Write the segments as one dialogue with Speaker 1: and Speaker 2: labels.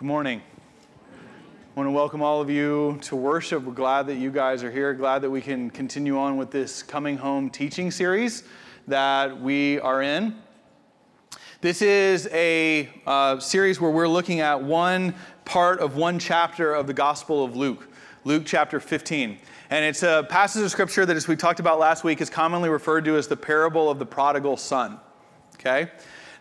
Speaker 1: Good morning. I want to welcome all of you to worship. We're glad that you guys are here. Glad that we can continue on with this coming home teaching series that we are in. This is a uh, series where we're looking at one part of one chapter of the Gospel of Luke, Luke chapter 15. And it's a passage of scripture that, as we talked about last week, is commonly referred to as the parable of the prodigal son. Okay?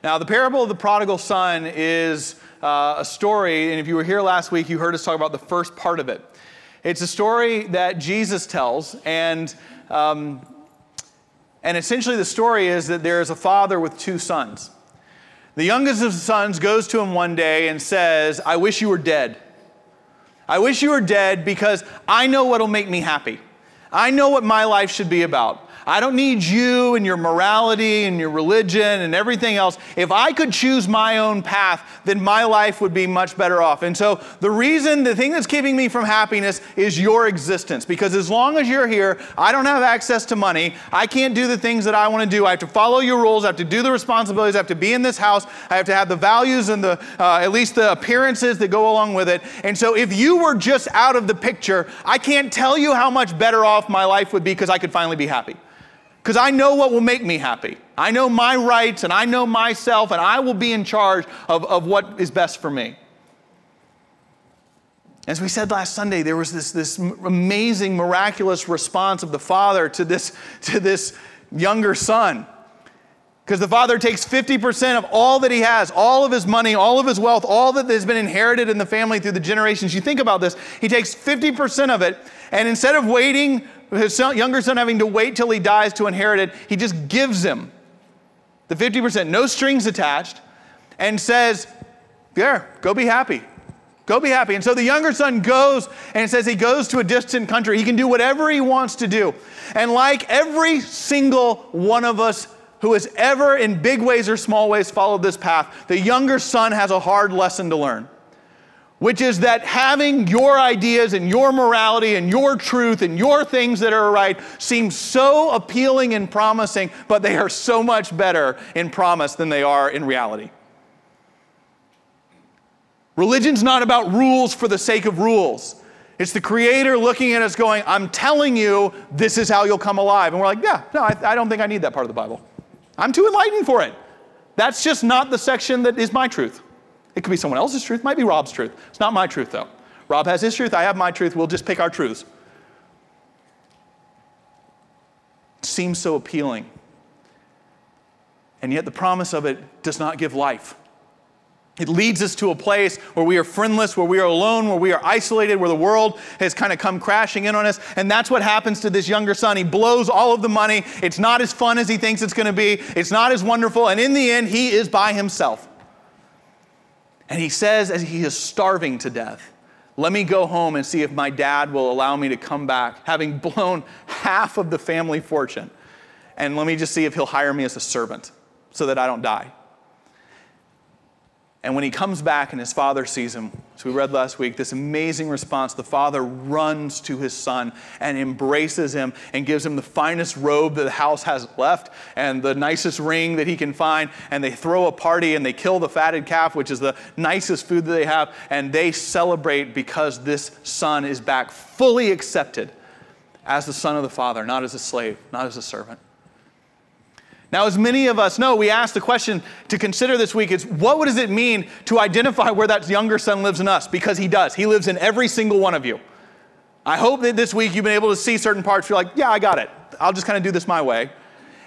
Speaker 1: Now, the parable of the prodigal son is uh, a story, and if you were here last week, you heard us talk about the first part of it. It's a story that Jesus tells, and, um, and essentially the story is that there is a father with two sons. The youngest of the sons goes to him one day and says, I wish you were dead. I wish you were dead because I know what'll make me happy. I know what my life should be about. I don't need you and your morality and your religion and everything else. If I could choose my own path, then my life would be much better off. And so the reason, the thing that's keeping me from happiness is your existence. Because as long as you're here, I don't have access to money. I can't do the things that I want to do. I have to follow your rules. I have to do the responsibilities. I have to be in this house. I have to have the values and the, uh, at least the appearances that go along with it. And so if you were just out of the picture, I can't tell you how much better off my life would be because I could finally be happy because I know what will make me happy. I know my rights and I know myself, and I will be in charge of, of what is best for me. As we said last Sunday, there was this, this amazing, miraculous response of the father to this, to this younger son. Because the father takes 50% of all that he has, all of his money, all of his wealth, all that has been inherited in the family through the generations. You think about this, he takes 50% of it, and instead of waiting his son, younger son having to wait till he dies to inherit it, he just gives him the 50%, no strings attached, and says, There, go be happy. Go be happy. And so the younger son goes and says he goes to a distant country. He can do whatever he wants to do. And like every single one of us who has ever, in big ways or small ways, followed this path, the younger son has a hard lesson to learn which is that having your ideas and your morality and your truth and your things that are right seem so appealing and promising, but they are so much better in promise than they are in reality. Religion's not about rules for the sake of rules. It's the Creator looking at us going, I'm telling you, this is how you'll come alive. And we're like, yeah, no, I, I don't think I need that part of the Bible. I'm too enlightened for it. That's just not the section that is my truth. It could be someone else's truth, might be Rob's truth. It's not my truth, though. Rob has his truth, I have my truth. We'll just pick our truths. It seems so appealing. And yet, the promise of it does not give life. It leads us to a place where we are friendless, where we are alone, where we are isolated, where the world has kind of come crashing in on us. And that's what happens to this younger son. He blows all of the money. It's not as fun as he thinks it's going to be, it's not as wonderful. And in the end, he is by himself. And he says, as he is starving to death, let me go home and see if my dad will allow me to come back, having blown half of the family fortune. And let me just see if he'll hire me as a servant so that I don't die. And when he comes back and his father sees him, as we read last week, this amazing response, the father runs to his son and embraces him and gives him the finest robe that the house has left and the nicest ring that he can find. And they throw a party and they kill the fatted calf, which is the nicest food that they have. And they celebrate because this son is back fully accepted as the son of the father, not as a slave, not as a servant. Now, as many of us know, we asked the question to consider this week is what does it mean to identify where that younger son lives in us? Because he does. He lives in every single one of you. I hope that this week you've been able to see certain parts. You're like, yeah, I got it. I'll just kind of do this my way.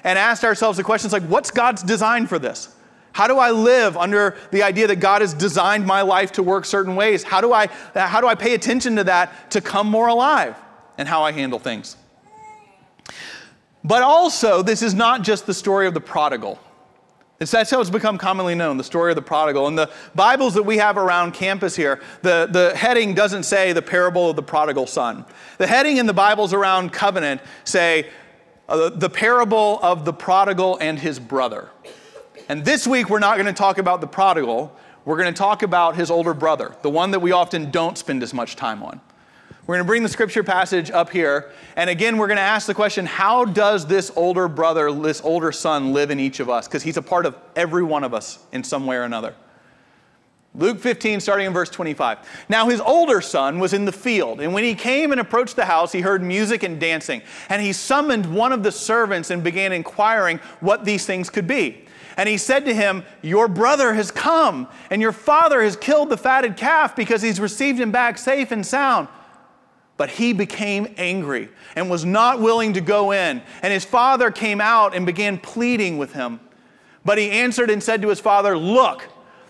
Speaker 1: And ask ourselves the questions like, what's God's design for this? How do I live under the idea that God has designed my life to work certain ways? How do I, how do I pay attention to that to come more alive and how I handle things? But also, this is not just the story of the prodigal. It's, that's how it's become commonly known, the story of the prodigal. And the Bibles that we have around campus here, the, the heading doesn't say the parable of the prodigal son. The heading in the Bibles around covenant say uh, the parable of the prodigal and his brother. And this week, we're not going to talk about the prodigal. We're going to talk about his older brother, the one that we often don't spend as much time on. We're going to bring the scripture passage up here. And again, we're going to ask the question how does this older brother, this older son, live in each of us? Because he's a part of every one of us in some way or another. Luke 15, starting in verse 25. Now his older son was in the field, and when he came and approached the house, he heard music and dancing. And he summoned one of the servants and began inquiring what these things could be. And he said to him, Your brother has come, and your father has killed the fatted calf because he's received him back safe and sound. But he became angry and was not willing to go in. And his father came out and began pleading with him. But he answered and said to his father, Look,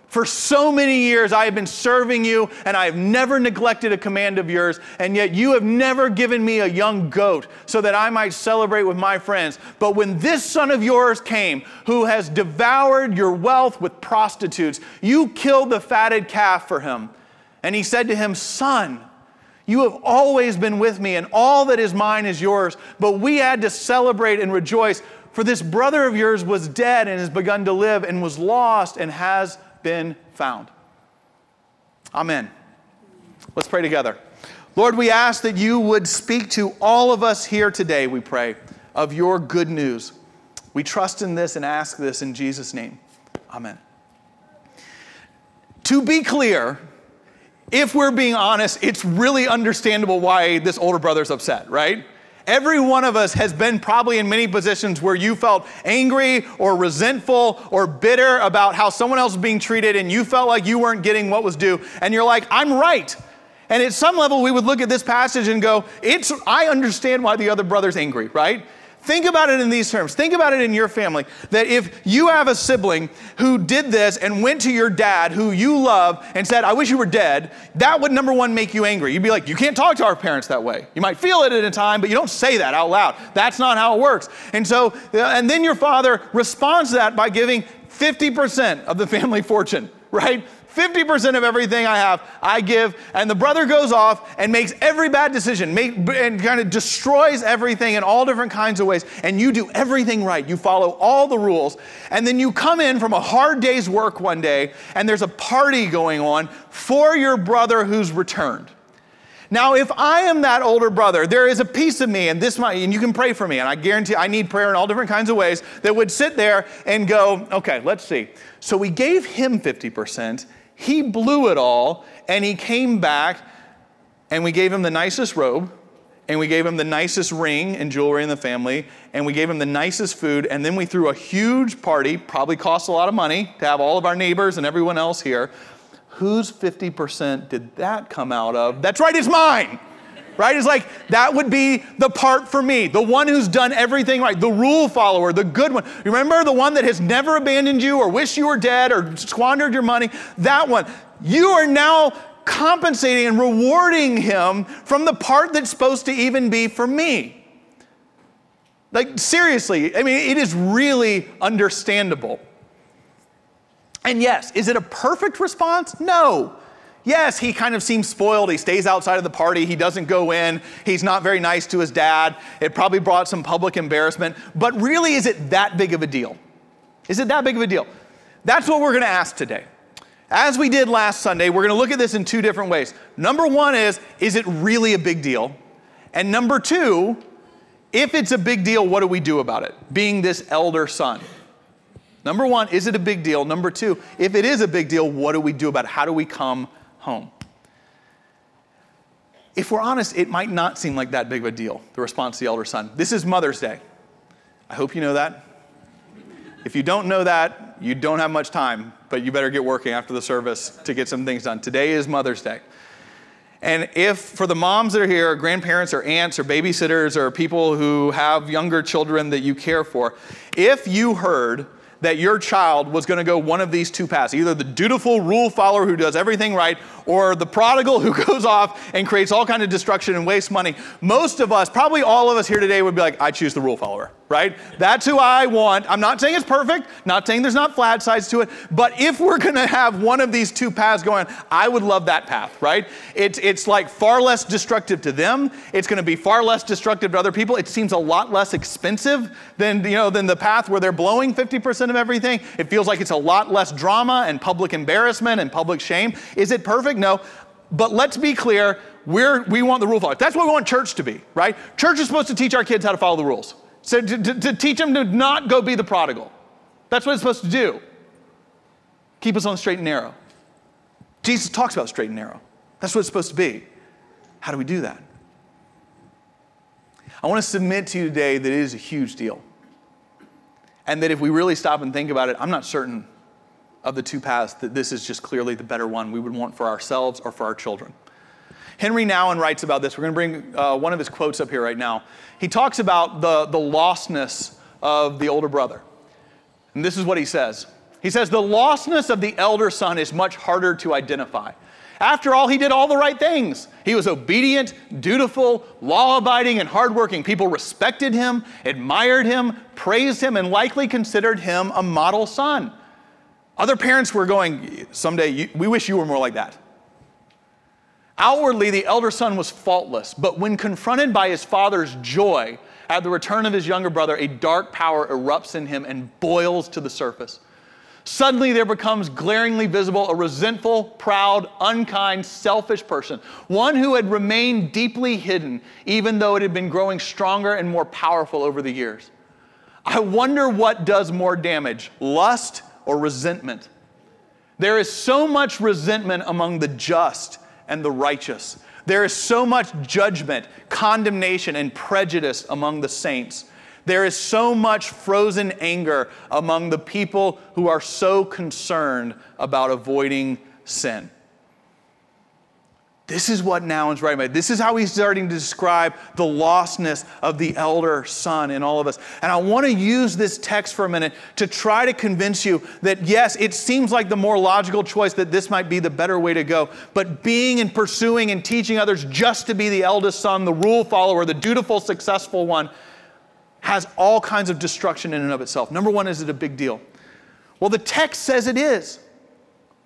Speaker 1: for so many years, I have been serving you, and I have never neglected a command of yours, and yet you have never given me a young goat so that I might celebrate with my friends. But when this son of yours came, who has devoured your wealth with prostitutes, you killed the fatted calf for him. And he said to him, Son, you have always been with me, and all that is mine is yours. But we had to celebrate and rejoice, for this brother of yours was dead and has begun to live, and was lost and has been found. Amen. Let's pray together. Lord, we ask that you would speak to all of us here today, we pray, of your good news. We trust in this and ask this in Jesus' name. Amen. To be clear, if we're being honest, it's really understandable why this older brother's upset, right? Every one of us has been probably in many positions where you felt angry or resentful or bitter about how someone else was being treated and you felt like you weren't getting what was due. And you're like, I'm right. And at some level, we would look at this passage and go, it's, I understand why the other brother's angry, right? Think about it in these terms. Think about it in your family that if you have a sibling who did this and went to your dad, who you love, and said, I wish you were dead, that would number one make you angry. You'd be like, You can't talk to our parents that way. You might feel it at a time, but you don't say that out loud. That's not how it works. And so, uh, and then your father responds to that by giving 50% of the family fortune, right? 50% of everything I have, I give. And the brother goes off and makes every bad decision make, and kind of destroys everything in all different kinds of ways. And you do everything right. You follow all the rules. And then you come in from a hard day's work one day, and there's a party going on for your brother who's returned. Now, if I am that older brother, there is a piece of me, and this might, and you can pray for me, and I guarantee I need prayer in all different kinds of ways, that would sit there and go, okay, let's see. So we gave him 50%, he blew it all and he came back and we gave him the nicest robe and we gave him the nicest ring and jewelry in the family and we gave him the nicest food and then we threw a huge party, probably cost a lot of money to have all of our neighbors and everyone else here. Whose 50% did that come out of? That's right, it's mine right? It's like that would be the part for me, the one who's done everything right, the rule follower, the good one. Remember the one that has never abandoned you or wished you were dead or squandered your money? That one. You are now compensating and rewarding him from the part that's supposed to even be for me. Like, seriously, I mean, it is really understandable. And yes, is it a perfect response? No. Yes, he kind of seems spoiled. He stays outside of the party. He doesn't go in. He's not very nice to his dad. It probably brought some public embarrassment. But really, is it that big of a deal? Is it that big of a deal? That's what we're going to ask today. As we did last Sunday, we're going to look at this in two different ways. Number one is, is it really a big deal? And number two, if it's a big deal, what do we do about it? Being this elder son. Number one, is it a big deal? Number two, if it is a big deal, what do we do about it? How do we come home. If we're honest, it might not seem like that big of a deal, the response to the elder son. This is Mother's Day. I hope you know that. If you don't know that, you don't have much time, but you better get working after the service to get some things done. Today is Mother's Day. And if for the moms that are here, or grandparents or aunts or babysitters or people who have younger children that you care for, if you heard that your child was going to go one of these two paths either the dutiful rule follower who does everything right or the prodigal who goes off and creates all kind of destruction and wastes money. Most of us probably all of us here today would be like i choose the rule follower right that's who i want i'm not saying it's perfect not saying there's not flat sides to it but if we're going to have one of these two paths going i would love that path right it's, it's like far less destructive to them it's going to be far less destructive to other people it seems a lot less expensive than you know than the path where they're blowing 50% of everything it feels like it's a lot less drama and public embarrassment and public shame is it perfect? No. But let's be clear, we're, we want the rule followers. That's what we want church to be, right? Church is supposed to teach our kids how to follow the rules. So to, to, to teach them to not go be the prodigal. That's what it's supposed to do. Keep us on the straight and narrow. Jesus talks about straight and narrow. That's what it's supposed to be. How do we do that? I want to submit to you today that it is a huge deal. And that if we really stop and think about it, I'm not certain of the two paths that this is just clearly the better one we would want for ourselves or for our children. Henry Nouwen writes about this. We're going to bring uh, one of his quotes up here right now. He talks about the, the lostness of the older brother. And this is what he says He says, The lostness of the elder son is much harder to identify. After all, he did all the right things. He was obedient, dutiful, law abiding, and hardworking. People respected him, admired him, praised him, and likely considered him a model son. Other parents were going, Someday, you, we wish you were more like that. Outwardly, the elder son was faultless, but when confronted by his father's joy at the return of his younger brother, a dark power erupts in him and boils to the surface. Suddenly, there becomes glaringly visible a resentful, proud, unkind, selfish person, one who had remained deeply hidden, even though it had been growing stronger and more powerful over the years. I wonder what does more damage lust or resentment. There is so much resentment among the just and the righteous. There is so much judgment, condemnation, and prejudice among the saints. There is so much frozen anger among the people who are so concerned about avoiding sin. This is what Nouwen's writing about. This is how he's starting to describe the lostness of the elder son in all of us. And I want to use this text for a minute to try to convince you that, yes, it seems like the more logical choice that this might be the better way to go. But being and pursuing and teaching others just to be the eldest son, the rule follower, the dutiful, successful one, has all kinds of destruction in and of itself. Number one, is it a big deal? Well, the text says it is.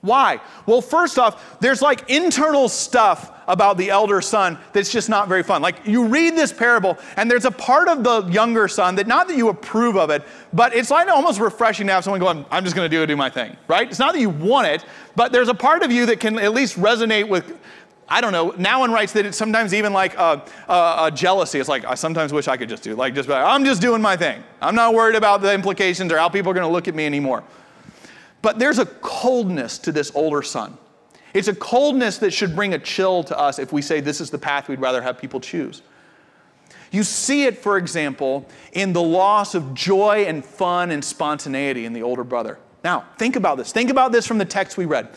Speaker 1: Why? Well, first off, there's like internal stuff about the elder son that's just not very fun. Like you read this parable, and there's a part of the younger son that not that you approve of it, but it's like almost refreshing to have someone going, I'm just going to do do my thing, right? It's not that you want it, but there's a part of you that can at least resonate with. I don't know. Nouwen writes that it's sometimes even like a, a, a jealousy. It's like I sometimes wish I could just do like just be like, I'm just doing my thing. I'm not worried about the implications or how people are going to look at me anymore. But there's a coldness to this older son. It's a coldness that should bring a chill to us if we say this is the path we'd rather have people choose. You see it, for example, in the loss of joy and fun and spontaneity in the older brother. Now, think about this. Think about this from the text we read.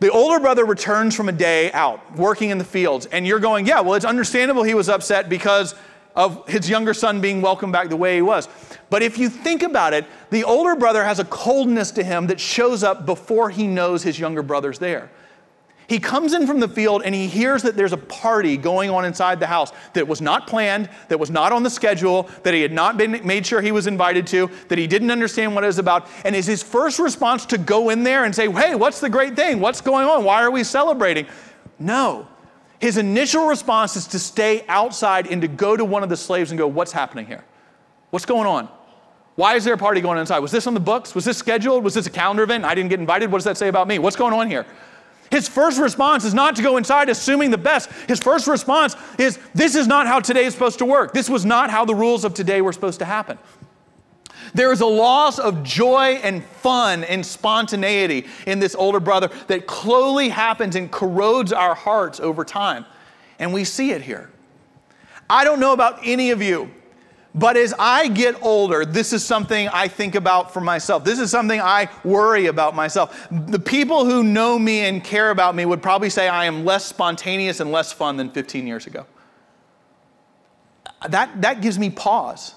Speaker 1: The older brother returns from a day out working in the fields, and you're going, Yeah, well, it's understandable he was upset because of his younger son being welcomed back the way he was. But if you think about it, the older brother has a coldness to him that shows up before he knows his younger brother's there. He comes in from the field and he hears that there's a party going on inside the house that was not planned, that was not on the schedule, that he had not been made sure he was invited to, that he didn't understand what it was about. And is his first response to go in there and say, Hey, what's the great thing? What's going on? Why are we celebrating? No. His initial response is to stay outside and to go to one of the slaves and go, What's happening here? What's going on? Why is there a party going inside? Was this on the books? Was this scheduled? Was this a calendar event? I didn't get invited. What does that say about me? What's going on here? His first response is not to go inside assuming the best. His first response is, This is not how today is supposed to work. This was not how the rules of today were supposed to happen. There is a loss of joy and fun and spontaneity in this older brother that slowly happens and corrodes our hearts over time. And we see it here. I don't know about any of you, but as I get older, this is something I think about for myself. This is something I worry about myself. The people who know me and care about me would probably say I am less spontaneous and less fun than 15 years ago. That, that gives me pause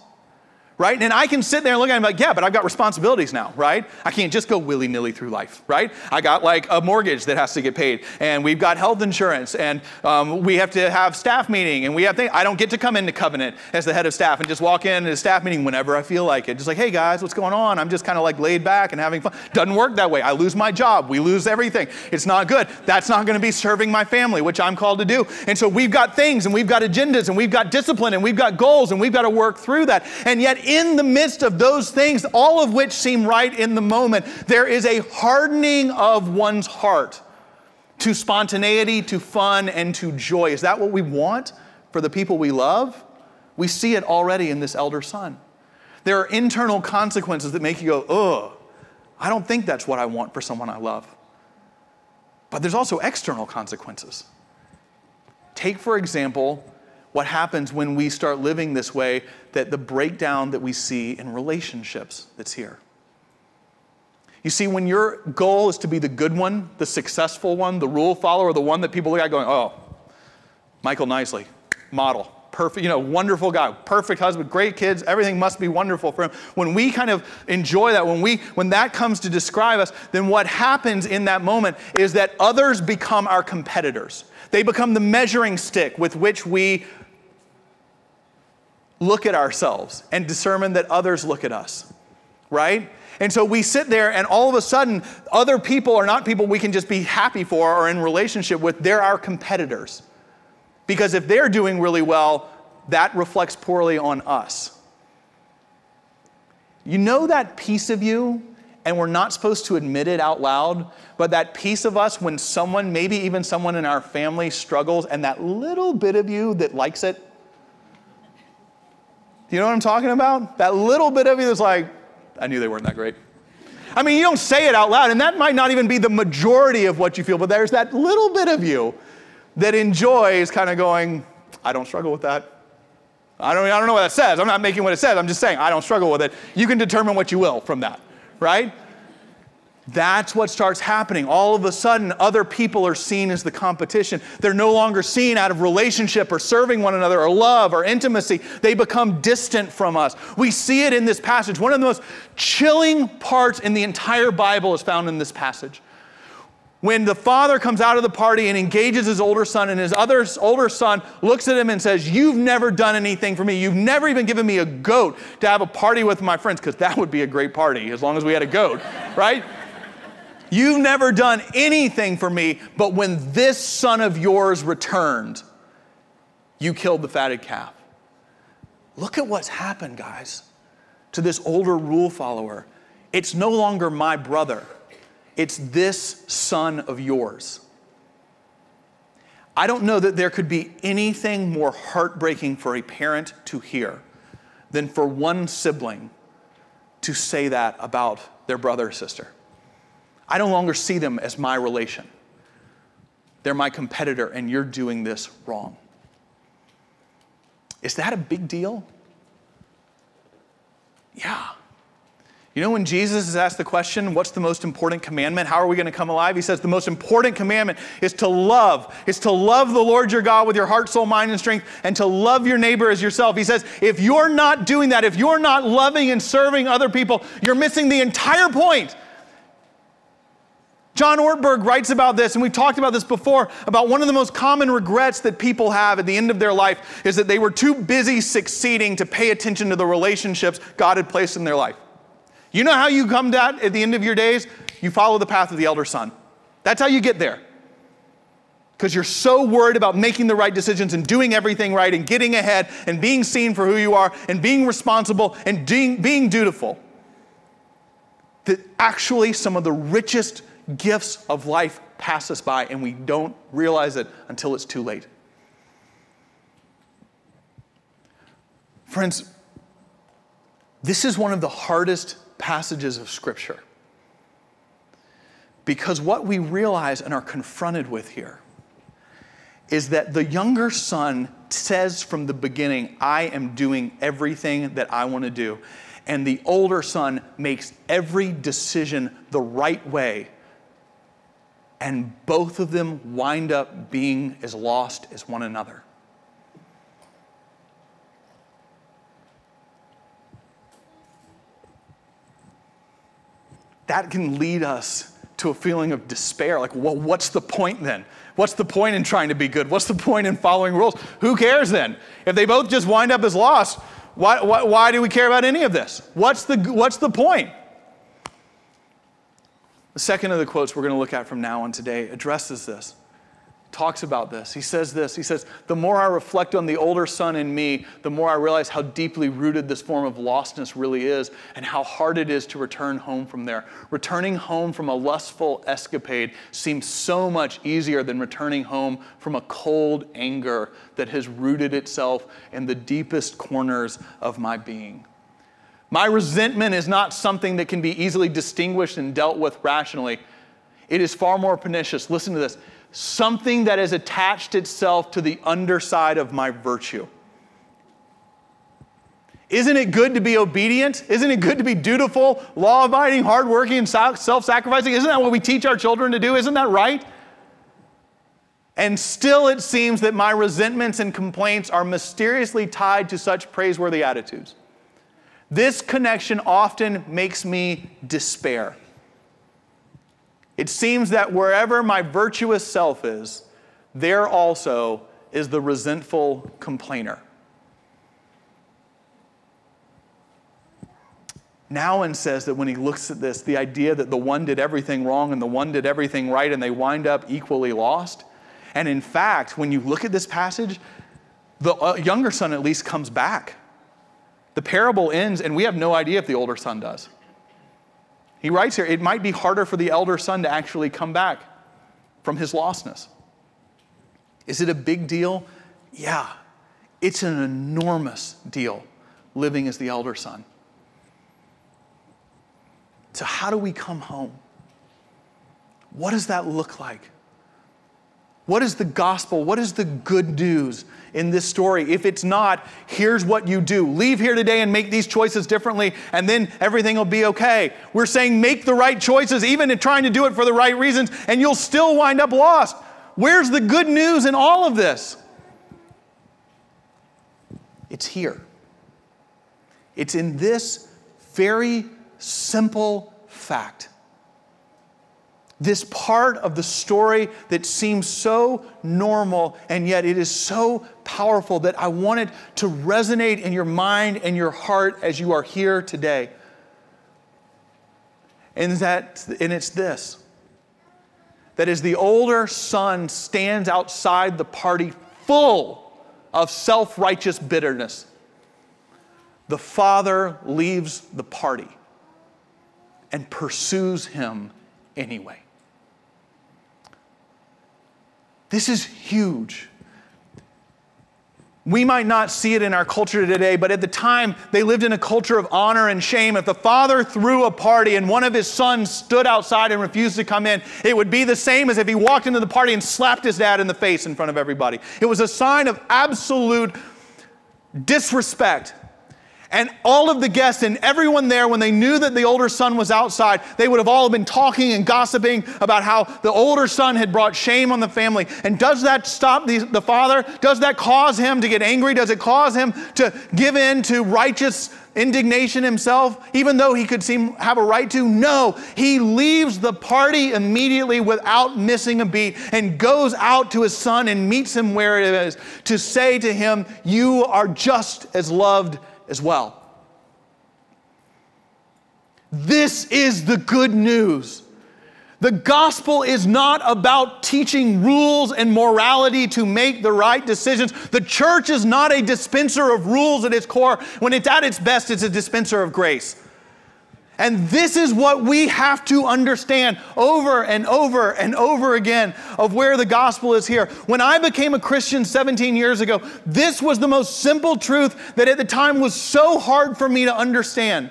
Speaker 1: right? And I can sit there and look at him like, yeah, but I've got responsibilities now, right? I can't just go willy nilly through life, right? I got like a mortgage that has to get paid, and we've got health insurance, and um, we have to have staff meeting, and we have things. I don't get to come into covenant as the head of staff and just walk in a staff meeting whenever I feel like it. Just like, hey guys, what's going on? I'm just kind of like laid back and having fun. Doesn't work that way. I lose my job. We lose everything. It's not good. That's not going to be serving my family, which I'm called to do. And so we've got things, and we've got agendas, and we've got discipline, and we've got goals, and we've got to work through that. And yet, in the midst of those things, all of which seem right in the moment, there is a hardening of one's heart to spontaneity, to fun, and to joy. Is that what we want for the people we love? We see it already in this elder son. There are internal consequences that make you go, ugh, I don't think that's what I want for someone I love. But there's also external consequences. Take, for example, what happens when we start living this way that the breakdown that we see in relationships that's here. You see, when your goal is to be the good one, the successful one, the rule follower, the one that people look at going, oh, Michael Nicely, model, perfect, you know, wonderful guy, perfect husband, great kids, everything must be wonderful for him. When we kind of enjoy that, when we when that comes to describe us, then what happens in that moment is that others become our competitors. They become the measuring stick with which we look at ourselves and discern that others look at us, right? And so we sit there, and all of a sudden, other people are not people we can just be happy for or in relationship with. They're our competitors. Because if they're doing really well, that reflects poorly on us. You know that piece of you, and we're not supposed to admit it out loud, but that piece of us when someone, maybe even someone in our family, struggles, and that little bit of you that likes it, you know what I'm talking about? That little bit of you that's like, I knew they weren't that great. I mean, you don't say it out loud, and that might not even be the majority of what you feel, but there's that little bit of you that enjoys kind of going, I don't struggle with that. I don't, I don't know what that says. I'm not making what it says. I'm just saying I don't struggle with it. You can determine what you will from that, right? That's what starts happening. All of a sudden, other people are seen as the competition. They're no longer seen out of relationship or serving one another or love or intimacy. They become distant from us. We see it in this passage. One of the most chilling parts in the entire Bible is found in this passage. When the father comes out of the party and engages his older son, and his other older son looks at him and says, You've never done anything for me. You've never even given me a goat to have a party with my friends, because that would be a great party as long as we had a goat, right? You've never done anything for me, but when this son of yours returned, you killed the fatted calf. Look at what's happened, guys, to this older rule follower. It's no longer my brother, it's this son of yours. I don't know that there could be anything more heartbreaking for a parent to hear than for one sibling to say that about their brother or sister. I no longer see them as my relation. They're my competitor, and you're doing this wrong. Is that a big deal? Yeah. You know, when Jesus is asked the question, what's the most important commandment? How are we going to come alive? He says, the most important commandment is to love, is to love the Lord your God with your heart, soul, mind, and strength, and to love your neighbor as yourself. He says, if you're not doing that, if you're not loving and serving other people, you're missing the entire point John Ortberg writes about this, and we've talked about this before about one of the most common regrets that people have at the end of their life is that they were too busy succeeding to pay attention to the relationships God had placed in their life. You know how you come to that at the end of your days? You follow the path of the elder son. That's how you get there. Because you're so worried about making the right decisions and doing everything right and getting ahead and being seen for who you are and being responsible and being, being dutiful. That actually, some of the richest gifts of life pass us by and we don't realize it until it's too late. Friends, this is one of the hardest passages of Scripture because what we realize and are confronted with here is that the younger son says from the beginning, I am doing everything that I want to do. And the older son makes every decision the right way and both of them wind up being as lost as one another. That can lead us to a feeling of despair. Like, well, what's the point then? What's the point in trying to be good? What's the point in following rules? Who cares then? If they both just wind up as lost, why, why, why do we care about any of this? What's the, what's the point? The second of the quotes we're going to look at from now on today addresses this, talks about this. He says this He says, The more I reflect on the older son in me, the more I realize how deeply rooted this form of lostness really is and how hard it is to return home from there. Returning home from a lustful escapade seems so much easier than returning home from a cold anger that has rooted itself in the deepest corners of my being. My resentment is not something that can be easily distinguished and dealt with rationally. it is far more pernicious. Listen to this something that has attached itself to the underside of my virtue. Isn't it good to be obedient? Isn't it good to be dutiful, law abiding, hardworking, and self sacrificing? Isn't that what we teach our children to do? Isn't that right? And still, it seems that my resentments and complaints are mysteriously tied to such praiseworthy attitudes. This connection often makes me despair. It seems that wherever my virtuous self is, there also is the resentful complainer. Nouwen says that when he looks at this, the idea that the one did everything wrong and the one did everything right and they wind up equally lost. And in fact, when you look at this passage, the uh, younger son at least comes back. The parable ends, and we have no idea if the older son does. He writes here, it might be harder for the elder son to actually come back from his lostness. Is it a big deal? Yeah, it's an enormous deal living as the elder son. So, how do we come home? What does that look like? What is the gospel? What is the good news in this story? If it's not, here's what you do leave here today and make these choices differently, and then everything will be okay. We're saying make the right choices, even in trying to do it for the right reasons, and you'll still wind up lost. Where's the good news in all of this? It's here. It's in this very simple fact this part of the story that seems so normal and yet it is so powerful that I want it to resonate in your mind and your heart as you are here today. And that and it's this that as the older son stands outside the party full of self-righteous bitterness the father leaves the party and pursues him anyway. This is huge. We might not see it in our culture today, but at the time, they lived in a culture of honor and shame. If the father threw a party and one of his sons stood outside and refused to come in, it would be the same as if he walked into the party and slapped his dad in the face in front of everybody. It was a sign of absolute disrespect and all of the guests and everyone there, when they knew that the older son was outside, they would have all been talking and gossiping about how the older son had brought shame on the family. And does that stop the, the father? Does that cause him to get angry? Does it cause him to give in to righteous indignation himself, even though he could seem have a right to? No, he leaves the party immediately without missing a beat and goes out to his son and meets him where it is to say to him, You are just as loved as well. This is the good news. The gospel is not about teaching rules and morality to make the right decisions. The church is not a dispenser of rules at its core. When it's at its best, it's a dispenser of grace. And this is what we have to understand over and over and over again of where the gospel is here. When I became a Christian 17 years ago, this was the most simple truth that at the time was so hard for me to understand.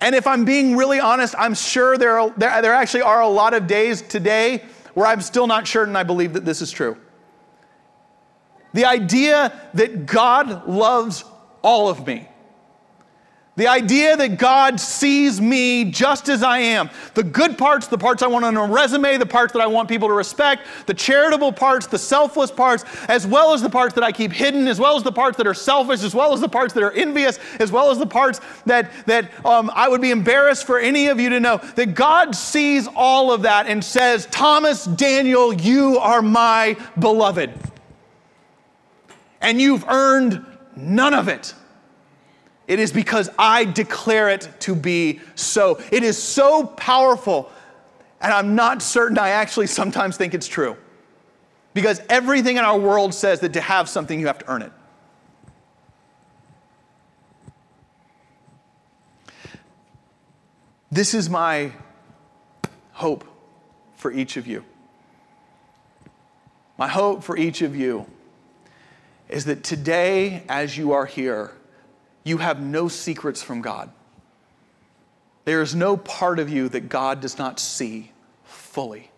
Speaker 1: And if I'm being really honest, I'm sure there, are, there, there actually are a lot of days today where I'm still not sure and I believe that this is true. The idea that God loves all of me the idea that God sees me just as I am. The good parts, the parts I want on a resume, the parts that I want people to respect, the charitable parts, the selfless parts, as well as the parts that I keep hidden, as well as the parts that are selfish, as well as the parts that are envious, as well as the parts that, that um, I would be embarrassed for any of you to know. That God sees all of that and says, Thomas, Daniel, you are my beloved. And you've earned none of it. It is because I declare it to be so. It is so powerful, and I'm not certain I actually sometimes think it's true. Because everything in our world says that to have something, you have to earn it. This is my hope for each of you. My hope for each of you is that today, as you are here, you have no secrets from God. There is no part of you that God does not see fully.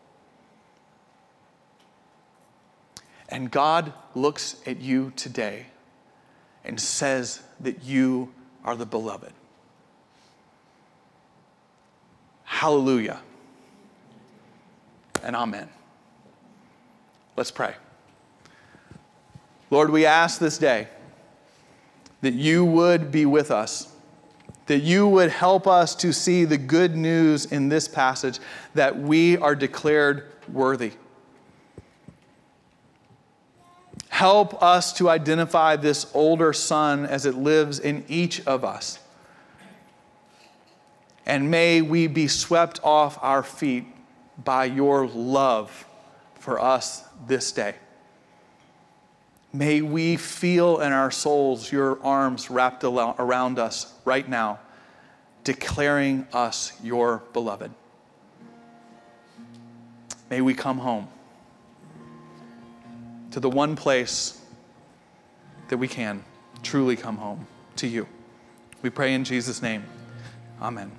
Speaker 1: And God looks at you today and says that you are the beloved. Hallelujah. And amen. Let's pray. Lord, we ask this day that you would be with us, that you would help us to see the good news in this passage that we are declared worthy. Help us to identify this older son as it lives in each of us. And may we be swept off our feet by your love for us this day. May we feel in our souls your arms wrapped around us right now, declaring us your beloved. May we come home to the one place that we can truly come home to you. We pray in Jesus' name. Amen.